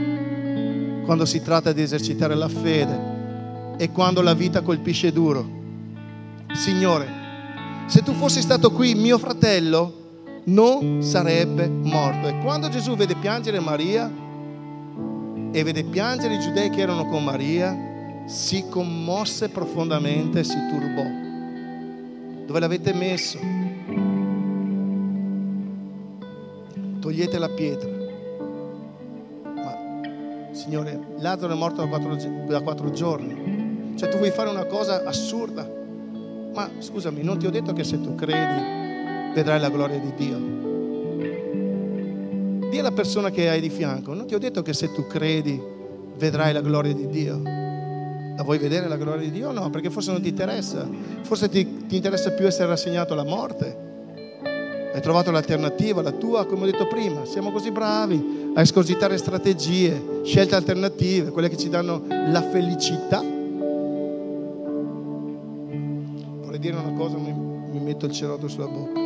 quando si tratta di esercitare la fede e quando la vita colpisce duro. Signore, se tu fossi stato qui, mio fratello non sarebbe morto. E quando Gesù vede piangere Maria e vede piangere i giudei che erano con Maria, si commosse profondamente si turbò. Dove l'avete messo? Togliete la pietra. Ma, Signore, Lazzaro è morto da quattro, da quattro giorni. Cioè tu vuoi fare una cosa assurda. Ma scusami, non ti ho detto che se tu credi vedrai la gloria di Dio. Dì alla persona che hai di fianco, non ti ho detto che se tu credi vedrai la gloria di Dio. La vuoi vedere la gloria di Dio? No, perché forse non ti interessa. Forse ti, ti interessa più essere rassegnato alla morte. Hai trovato l'alternativa, la tua, come ho detto prima. Siamo così bravi a escogitare strategie, scelte alternative, quelle che ci danno la felicità. Dire una cosa, mi, mi metto il cerotto sulla bocca.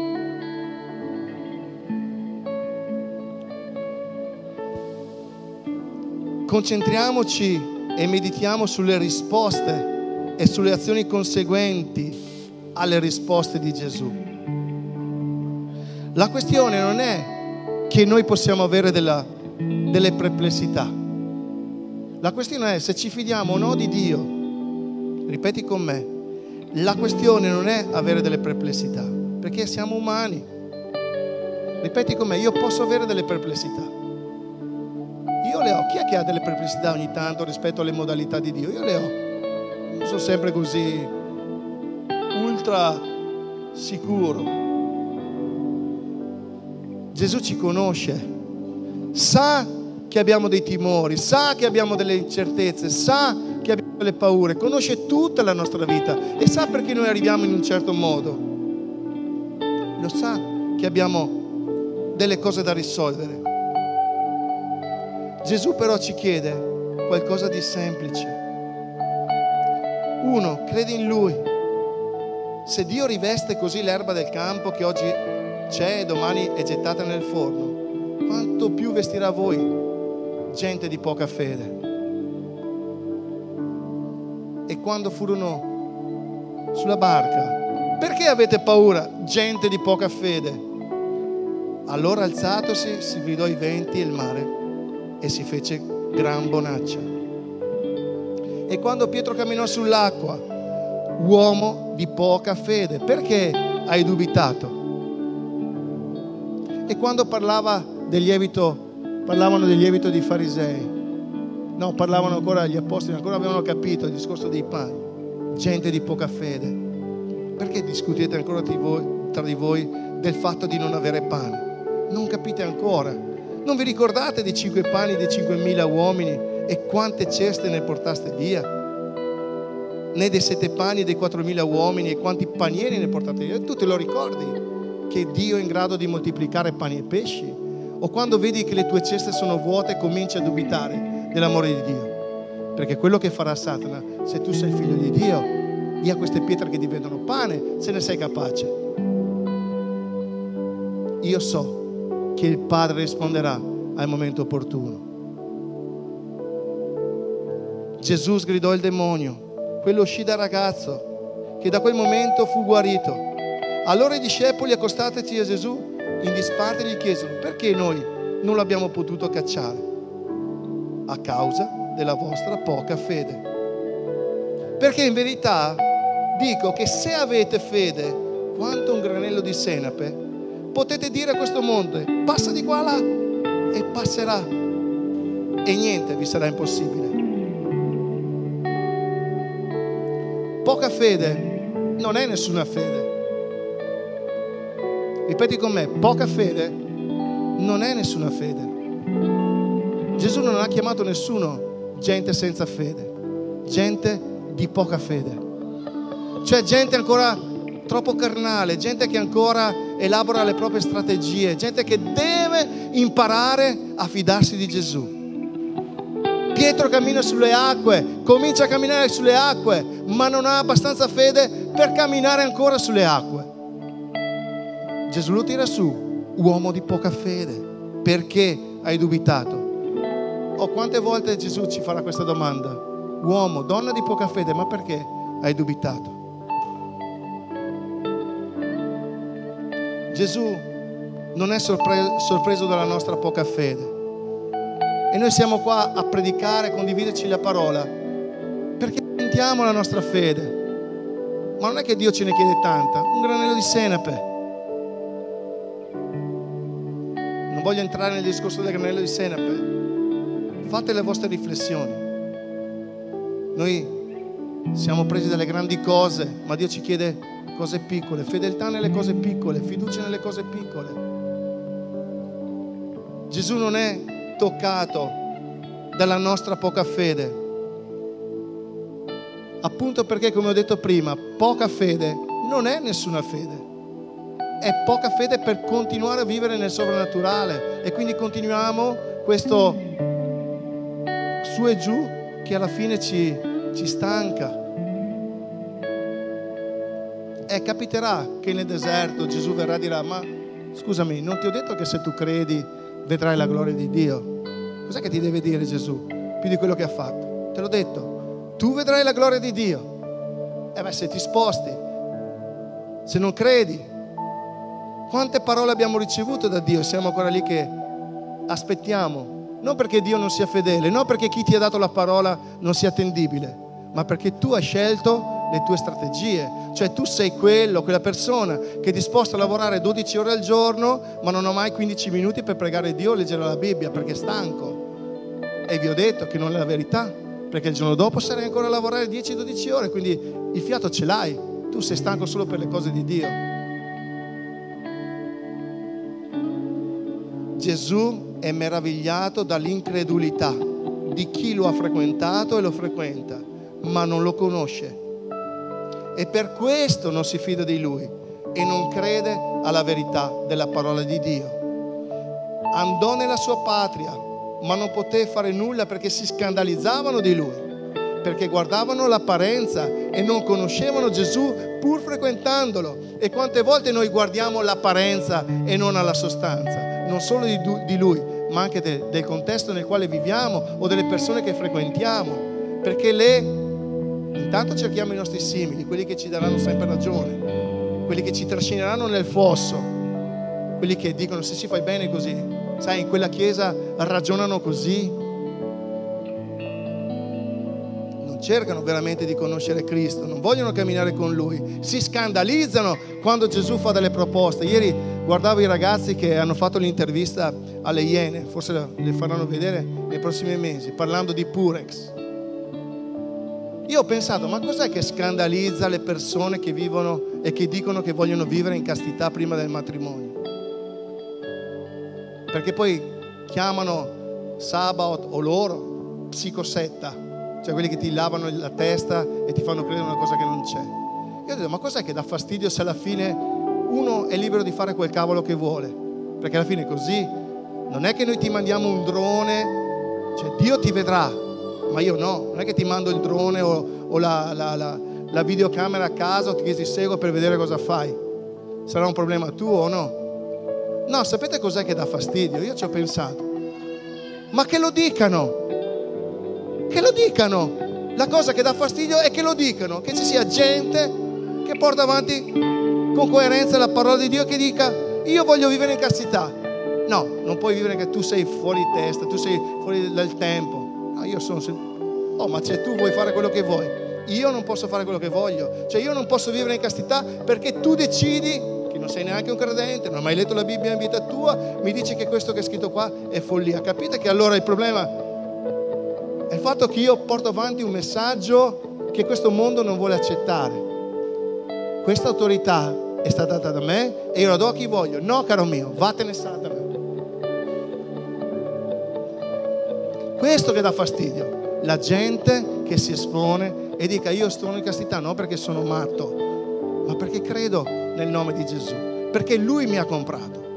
Concentriamoci e meditiamo sulle risposte e sulle azioni conseguenti alle risposte di Gesù. La questione non è che noi possiamo avere della, delle perplessità. La questione è se ci fidiamo o no di Dio. Ripeti con me. La questione non è avere delle perplessità, perché siamo umani. Ripeti con me, io posso avere delle perplessità. Io le ho. Chi è che ha delle perplessità ogni tanto rispetto alle modalità di Dio? Io le ho. Non sono sempre così ultra sicuro. Gesù ci conosce, sa che abbiamo dei timori, sa che abbiamo delle incertezze, sa che abbiamo delle paure, conosce tutta la nostra vita e sa perché noi arriviamo in un certo modo. Lo sa che abbiamo delle cose da risolvere. Gesù però ci chiede qualcosa di semplice. Uno, credi in Lui. Se Dio riveste così l'erba del campo che oggi c'è e domani è gettata nel forno, quanto più vestirà voi, gente di poca fede. Quando furono sulla barca, perché avete paura, gente di poca fede? Allora alzatosi, si gridò i venti e il mare e si fece gran bonaccia. E quando Pietro camminò sull'acqua, uomo di poca fede, perché hai dubitato? E quando parlava del lievito, parlavano del lievito dei farisei, no, parlavano ancora gli apostoli, ancora avevano capito il discorso dei pani, gente di poca fede. Perché discutete ancora tra di voi, tra di voi del fatto di non avere pane? Non capite ancora non vi ricordate dei cinque pani dei cinquemila uomini e quante ceste ne portaste via? Né dei sette pani dei quattromila uomini e quanti panieri ne portate via? Tu te lo ricordi che Dio è in grado di moltiplicare pani e pesci? O quando vedi che le tue ceste sono vuote cominci a dubitare dell'amore di Dio? Perché quello che farà Satana, se tu sei figlio di Dio, dia queste pietre che diventano pane, se ne sei capace. Io so che il Padre risponderà al momento opportuno. Gesù sgridò il demonio, quello uscì dal ragazzo, che da quel momento fu guarito. Allora i discepoli accostatisi a Gesù in disparte gli chiesero, perché noi non l'abbiamo potuto cacciare? A causa della vostra poca fede. Perché in verità dico che se avete fede quanto un granello di senape, potete dire a questo monte, passa di qua là e passerà e niente vi sarà impossibile. Poca fede non è nessuna fede. Ripeti con me, poca fede non è nessuna fede. Gesù non ha chiamato nessuno gente senza fede, gente di poca fede. Cioè gente ancora troppo carnale, gente che ancora elabora le proprie strategie, gente che deve imparare a fidarsi di Gesù. Pietro cammina sulle acque, comincia a camminare sulle acque, ma non ha abbastanza fede per camminare ancora sulle acque. Gesù lo tira su, uomo di poca fede, perché hai dubitato? O quante volte Gesù ci farà questa domanda? Uomo, donna di poca fede, ma perché hai dubitato? Gesù non è sorpre- sorpreso dalla nostra poca fede. E noi siamo qua a predicare, a condividerci la parola, perché sentiamo la nostra fede. Ma non è che Dio ce ne chiede tanta, un granello di senape. Non voglio entrare nel discorso del granello di senape. Fate le vostre riflessioni. Noi siamo presi dalle grandi cose, ma Dio ci chiede cose piccole, fedeltà nelle cose piccole, fiducia nelle cose piccole. Gesù non è toccato dalla nostra poca fede. Appunto perché, come ho detto prima, poca fede non è nessuna fede. È poca fede per continuare a vivere nel sovrannaturale e quindi continuiamo questo su e giù che alla fine ci, ci stanca. E capiterà che nel deserto Gesù verrà e dirà, ma scusami, non ti ho detto che se tu credi vedrai la gloria di Dio? Cos'è che ti deve dire Gesù? Più di quello che ha fatto. Te l'ho detto, tu vedrai la gloria di Dio. E beh, se ti sposti, se non credi, quante parole abbiamo ricevuto da Dio? Siamo ancora lì che aspettiamo. Non perché Dio non sia fedele, non perché chi ti ha dato la parola non sia attendibile, ma perché tu hai scelto le tue strategie. Cioè tu sei quello, quella persona che è disposta a lavorare 12 ore al giorno, ma non ha mai 15 minuti per pregare Dio o leggere la Bibbia perché è stanco. E vi ho detto che non è la verità, perché il giorno dopo sarai ancora a lavorare 10-12 ore, quindi il fiato ce l'hai. Tu sei stanco solo per le cose di Dio. Gesù è meravigliato dall'incredulità di chi lo ha frequentato e lo frequenta, ma non lo conosce e per questo non si fida di lui e non crede alla verità della parola di Dio. Andò nella sua patria, ma non poté fare nulla perché si scandalizzavano di lui, perché guardavano l'apparenza e non conoscevano Gesù pur frequentandolo. E quante volte noi guardiamo l'apparenza e non alla sostanza, non solo di, lui, ma anche del contesto nel quale viviamo o delle persone che frequentiamo, perché le Intanto cerchiamo i nostri simili, quelli che ci daranno sempre ragione, quelli che ci trascineranno nel fosso, quelli che dicono se si fai bene così. Sai, in quella chiesa ragionano così. Cercano veramente di conoscere Cristo, non vogliono camminare con Lui, si scandalizzano quando Gesù fa delle proposte. Ieri guardavo i ragazzi che hanno fatto l'intervista alle Iene, forse le faranno vedere nei prossimi mesi, parlando di Purex io ho pensato, ma cos'è che scandalizza le persone che vivono e che dicono che vogliono vivere in castità prima del matrimonio? Perché poi chiamano Sabaoth o loro psicosetta, cioè quelli che ti lavano la testa e ti fanno credere una cosa che non c'è. Io ho detto, ma cos'è che dà fastidio se alla fine uno è libero di fare quel cavolo che vuole? Perché alla fine è così. Non è che noi ti mandiamo un drone, cioè Dio ti vedrà, ma io no, non è che ti mando il drone o, o la, la, la, la, videocamera a casa o ti seguo per vedere cosa fai. Sarà un problema tuo o no? No, sapete cos'è che dà fastidio? Io ci ho pensato. Ma che lo dicano! Che lo dicano! La cosa che dà fastidio è che lo dicano, che ci sia gente che porta avanti con coerenza la parola di Dio che dica io voglio vivere in castità. No, non puoi vivere che tu sei fuori testa, tu sei fuori dal tempo Ah, io sono Oh, ma se tu vuoi fare quello che vuoi, io non posso fare quello che voglio. Cioè io non posso vivere in castità perché tu decidi che non sei neanche un credente, non hai mai letto la Bibbia in vita tua, mi dici che questo che è scritto qua è follia. Capite che allora il problema è il fatto che io porto avanti un messaggio che questo mondo non vuole accettare. Questa autorità è stata data da me e io la do a chi voglio. No, caro mio, vattene Satana. Questo che dà fastidio, la gente che si espone e dica io sono in castità non perché sono matto, ma perché credo nel nome di Gesù, perché Lui mi ha comprato.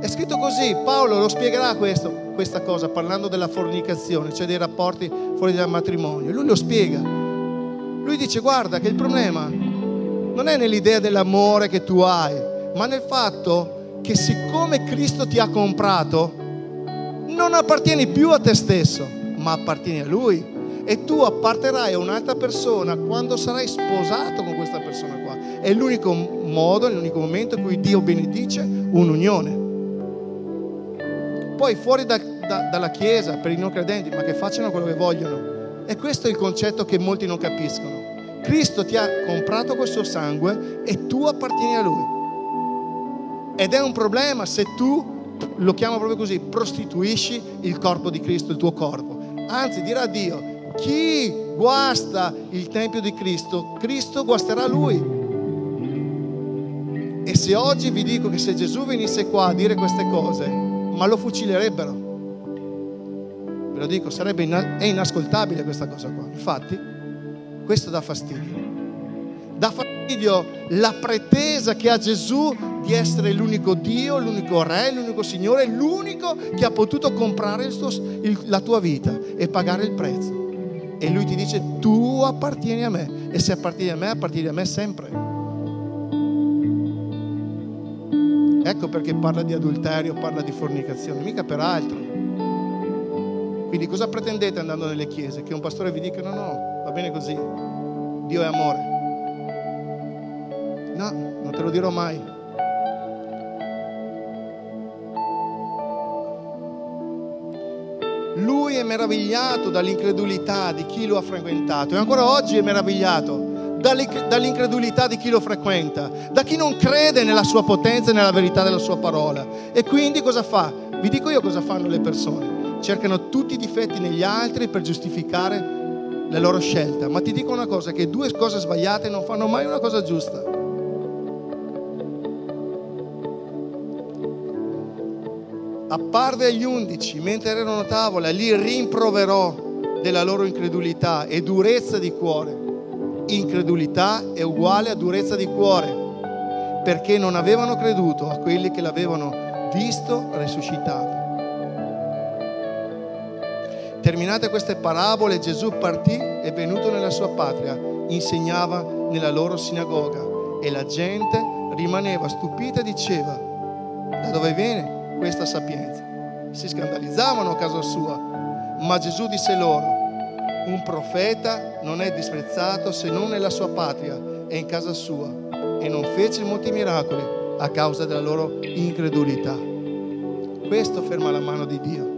È scritto così, Paolo lo spiegherà questo, questa cosa parlando della fornicazione, cioè dei rapporti fuori dal matrimonio. Lui lo spiega. Lui dice guarda che il problema non è nell'idea dell'amore che tu hai, ma nel fatto che siccome Cristo ti ha comprato, non appartieni più a te stesso, ma appartieni a Lui. E tu apparterai a un'altra persona quando sarai sposato con questa persona qua. È l'unico modo, l'unico momento in cui Dio benedice un'unione. Poi fuori da, da, dalla Chiesa, per i non credenti, ma che facciano quello che vogliono. E questo è il concetto che molti non capiscono. Cristo ti ha comprato col suo sangue e tu appartieni a Lui. Ed è un problema se tu, lo chiamo proprio così, prostituisci il corpo di Cristo, il tuo corpo. Anzi, dirà Dio, chi guasta il Tempio di Cristo, Cristo guasterà Lui. E se oggi vi dico che se Gesù venisse qua a dire queste cose, ma lo fucilerebbero. Ve lo dico, sarebbe ina- è inascoltabile questa cosa qua. Infatti, questo dà fastidio. Dà fastidio la pretesa che ha Gesù di essere l'unico Dio, l'unico Re, l'unico Signore, l'unico che ha potuto comprare il suo, il, la tua vita e pagare il prezzo. E lui ti dice, tu appartieni a me. E se appartieni a me, appartieni a me sempre. Ecco perché parla di adulterio, parla di fornicazione, mica per altro. Quindi cosa pretendete andando nelle chiese? Che un pastore vi dica no, no, va bene così. Dio è amore. No, non te lo dirò mai. Lui è meravigliato dall'incredulità di chi lo ha frequentato e ancora oggi è meravigliato dall'incredulità di chi lo frequenta, da chi non crede nella sua potenza e nella verità della sua parola. E quindi cosa fa? Vi dico io cosa fanno le persone. Cercano tutti i difetti negli altri per giustificare la loro scelta. Ma ti dico una cosa, che due cose sbagliate non fanno mai una cosa giusta. apparve agli undici mentre erano a tavola, li rimproverò della loro incredulità e durezza di cuore. Incredulità è uguale a durezza di cuore, perché non avevano creduto a quelli che l'avevano visto risuscitato. Terminate queste parabole, Gesù partì e venuto nella sua patria, insegnava nella loro sinagoga e la gente rimaneva stupita e diceva, da dove viene? questa sapienza. Si scandalizzavano a casa sua, ma Gesù disse loro, un profeta non è disprezzato se non nella sua patria e in casa sua, e non fece molti miracoli a causa della loro incredulità. Questo ferma la mano di Dio.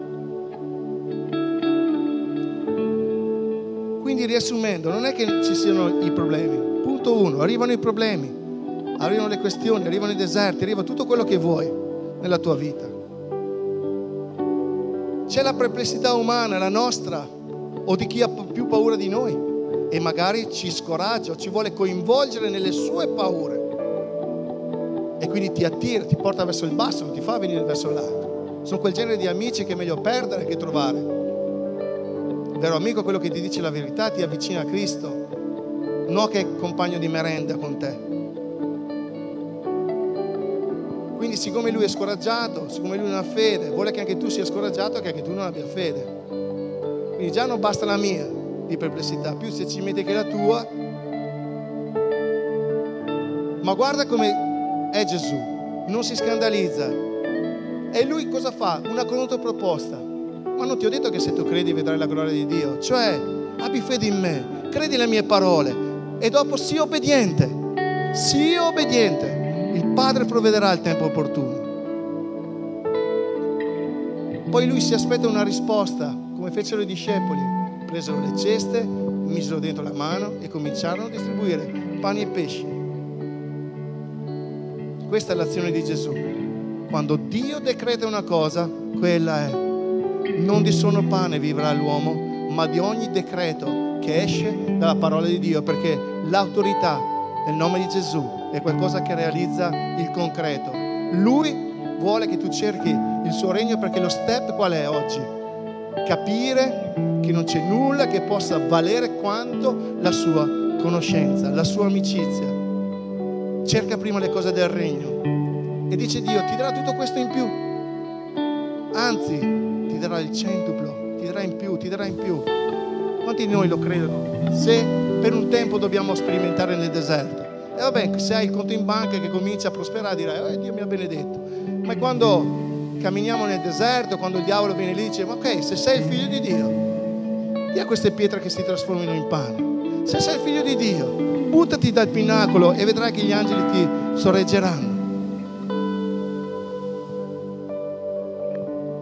Quindi riassumendo, non è che ci siano i problemi. Punto uno, arrivano i problemi, arrivano le questioni, arrivano i deserti, arriva tutto quello che vuoi nella tua vita. C'è la perplessità umana, la nostra, o di chi ha più paura di noi e magari ci scoraggia ci vuole coinvolgere nelle sue paure. E quindi ti attira, ti porta verso il basso, non ti fa venire verso l'alto. Sono quel genere di amici che è meglio perdere che trovare. Il vero amico è quello che ti dice la verità, ti avvicina a Cristo, non che è compagno di merenda con te. Quindi siccome lui è scoraggiato, siccome lui non ha fede, vuole che anche tu sia scoraggiato e che anche tu non abbia fede. Quindi già non basta la mia di perplessità, più se ci mette che la tua. Ma guarda come è Gesù, non si scandalizza. E lui cosa fa? Una controproposta. Ma non ti ho detto che se tu credi vedrai la gloria di Dio. Cioè, abbi fede in me, credi le mie parole e dopo sii obbediente. Sii obbediente il Padre provvederà il tempo opportuno. Poi lui si aspetta una risposta, come fecero i discepoli. Presero le ceste, misero dentro la mano e cominciarono a distribuire pani e pesci. Questa è l'azione di Gesù. Quando Dio decreta una cosa, quella è. Non di solo pane vivrà l'uomo, ma di ogni decreto che esce dalla parola di Dio, perché l'autorità nel nome di Gesù è qualcosa che realizza il concreto. Lui vuole che tu cerchi il suo regno perché lo step qual è oggi? Capire che non c'è nulla che possa valere quanto la sua conoscenza, la sua amicizia. Cerca prima le cose del regno e dice Dio ti darà tutto questo in più. Anzi, ti darà il centuplo, ti darà in più, ti darà in più. Quanti di noi lo credono? Se per un tempo dobbiamo sperimentare nel deserto, E vabbè, se hai il conto in banca che comincia a prosperare, dirai, oh, Dio mi ha benedetto. Ma quando camminiamo nel deserto, quando il diavolo viene lì e dice, ma ok, se sei il figlio di Dio, di a queste pietre che si trasformino in pane. Se sei il figlio di Dio, buttati dal pinacolo e vedrai che gli angeli ti sorreggeranno.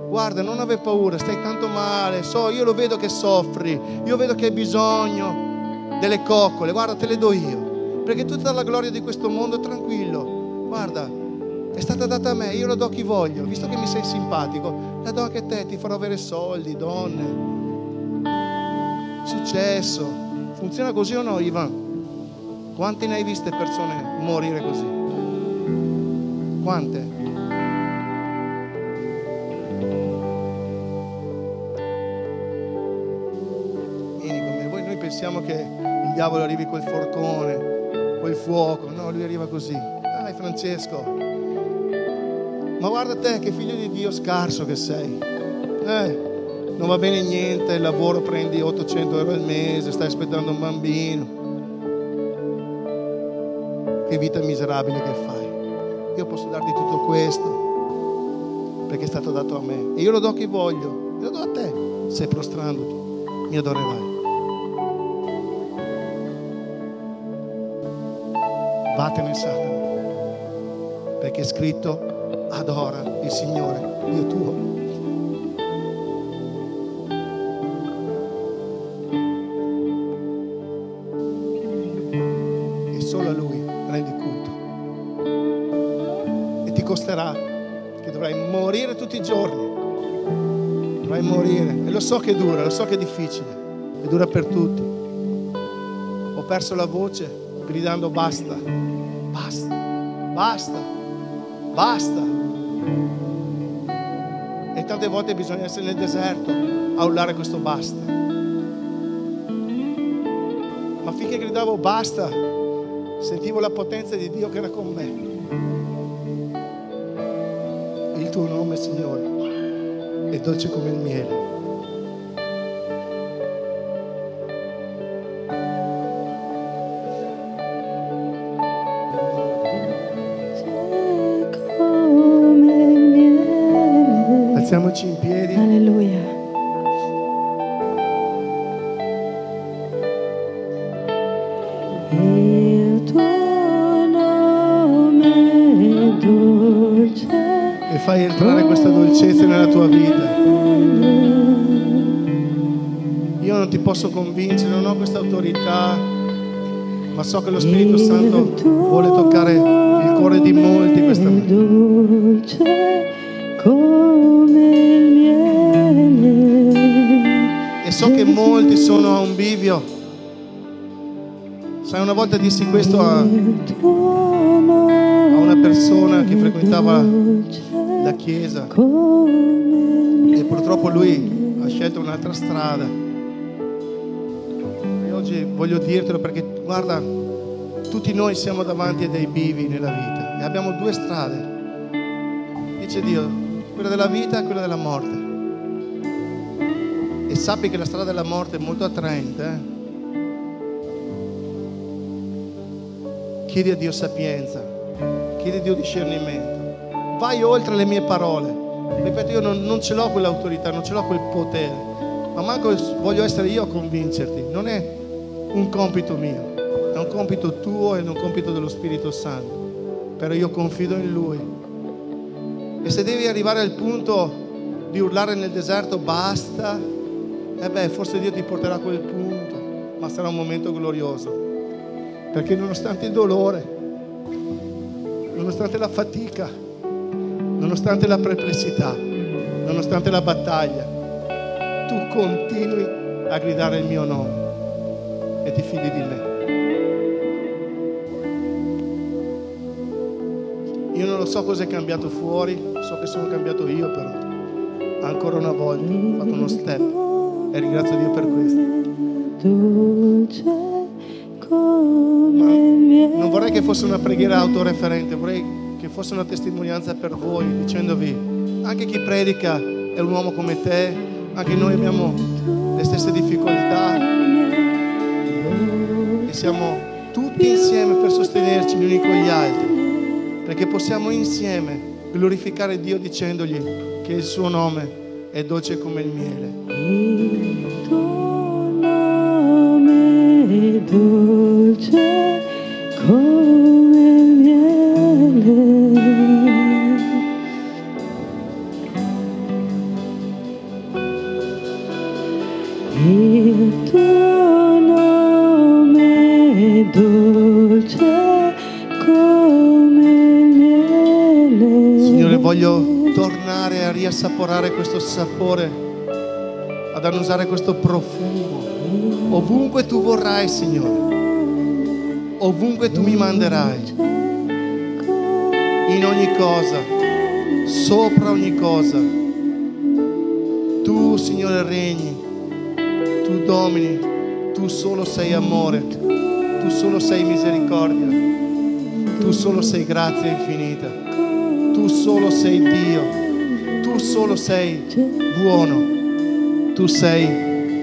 Guarda, non aver paura, stai tanto male, so, io lo vedo che soffri, io vedo che hai bisogno delle coccole, guarda, te le do io, perché tutta la gloria di questo mondo, tranquillo, guarda, è stata data a me, io la do a chi voglio, visto che mi sei simpatico, la do anche a te, ti farò avere soldi, donne, successo. Funziona così o no, Ivan? Quante ne hai viste persone morire così? Quante? Vieni con me, noi pensiamo che il diavolo arrivi col forcone, col fuoco, no, lui arriva così. Dai Francesco, ma guarda te che figlio di Dio scarso che sei. Eh, non va bene niente, il lavoro prendi 800 euro al mese, stai aspettando un bambino. Che vita miserabile che fai. Io posso darti tutto questo perché è stato dato a me. E io lo do a chi voglio, lo do a te. Se prostrandoti mi adorerai. Vattene Satana, perché è scritto adora il Signore, Dio tuo. E solo a Lui rendi culto. E ti costerà che dovrai morire tutti i giorni. Dovrai morire. E lo so che dura, lo so che è difficile. E dura per tutti. Ho perso la voce gridando basta, basta, basta, basta. E tante volte bisogna essere nel deserto a urlare questo basta. Ma finché gridavo basta, sentivo la potenza di Dio che era con me. Il tuo nome, Signore, è dolce come il miele. Posso convincere, non ho questa autorità, ma so che lo Spirito Santo vuole toccare il cuore di molti questa mattina. E so che molti sono a un bivio. Sai, una volta dissi questo a, a una persona che frequentava la chiesa e purtroppo lui ha scelto un'altra strada. Oggi voglio dirtelo perché guarda, tutti noi siamo davanti a dei bivi nella vita e abbiamo due strade. Dice Dio, quella della vita e quella della morte. E sappi che la strada della morte è molto attraente. eh? Chiedi a Dio sapienza, chiedi a Dio discernimento. Vai oltre le mie parole. Ripeto, io non, non ce l'ho quell'autorità, non ce l'ho quel potere, ma manco voglio essere io a convincerti. Non è un compito mio, è un compito tuo e un compito dello Spirito Santo. Però io confido in Lui. E se devi arrivare al punto di urlare nel deserto basta, e beh, forse Dio ti porterà a quel punto, ma sarà un momento glorioso. Perché nonostante il dolore, nonostante la fatica, nonostante la perplessità, nonostante la battaglia, tu continui a gridare il mio nome e ti fidi di me. Io non lo so cosa è cambiato fuori, so che sono cambiato io però. Ancora una volta ho fatto uno step e ringrazio Dio per questo. Miele. Non vorrei che fosse una preghiera autoreferente, vorrei che fosse una testimonianza per voi, dicendovi, anche chi predica è un uomo come te, anche noi abbiamo le stesse difficoltà siamo tutti insieme per sostenerci gli uni con gli altri, perché possiamo insieme glorificare Dio dicendogli che il suo nome è dolce come il miele. Il tuo nome è dolce sapore, ad annusare questo profumo, ovunque tu vorrai, Signore, ovunque tu mi manderai, in ogni cosa, sopra ogni cosa. Tu, Signore, regni, tu domini, tu solo sei amore, tu solo sei misericordia, tu solo sei grazia infinita, tu solo sei Dio, tu solo sei buono, tu sei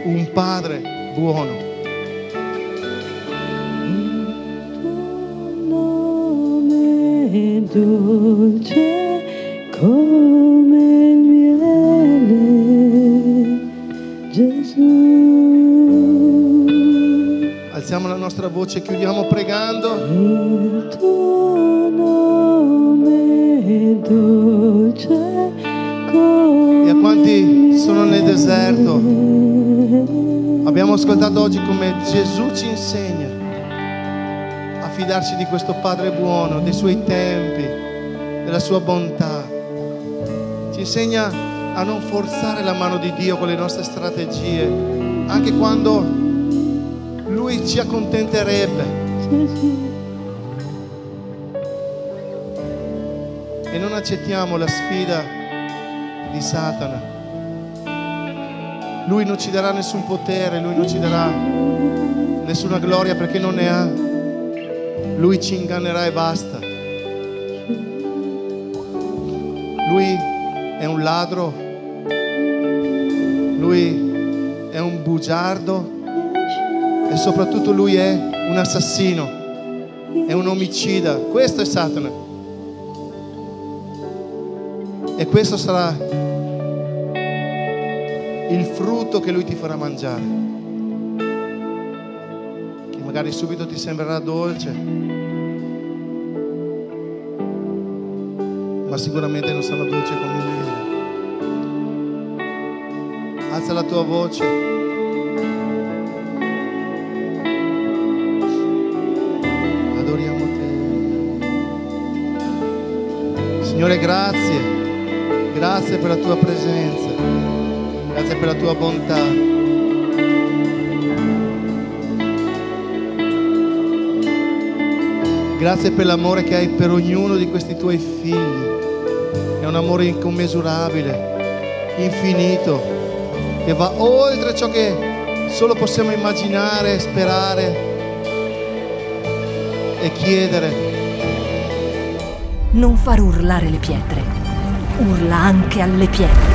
un Padre buono. dolce come il miele, Gesù. Alziamo la nostra voce, chiudiamo pregando. Abbiamo ascoltato oggi come Gesù ci insegna a fidarci di questo Padre buono, dei suoi tempi, della sua bontà. Ci insegna a non forzare la mano di Dio con le nostre strategie, anche quando Lui ci accontenterebbe. E non accettiamo la sfida di Satana. Lui non ci darà nessun potere, lui non ci darà nessuna gloria perché non ne ha. Lui ci ingannerà e basta. Lui è un ladro, lui è un bugiardo e soprattutto lui è un assassino, è un omicida. Questo è Satana. E questo sarà il frutto che lui ti farà mangiare. Che magari subito ti sembrerà dolce, ma sicuramente non sarà dolce come il miele. Alza la tua voce. Adoriamo te. Signore, grazie. Grazie per la tua presenza, grazie per la tua bontà. Grazie per l'amore che hai per ognuno di questi tuoi figli. È un amore incommisurabile, infinito, che va oltre ciò che solo possiamo immaginare, sperare e chiedere. Non far urlare le pietre. Urla anche alle pietre.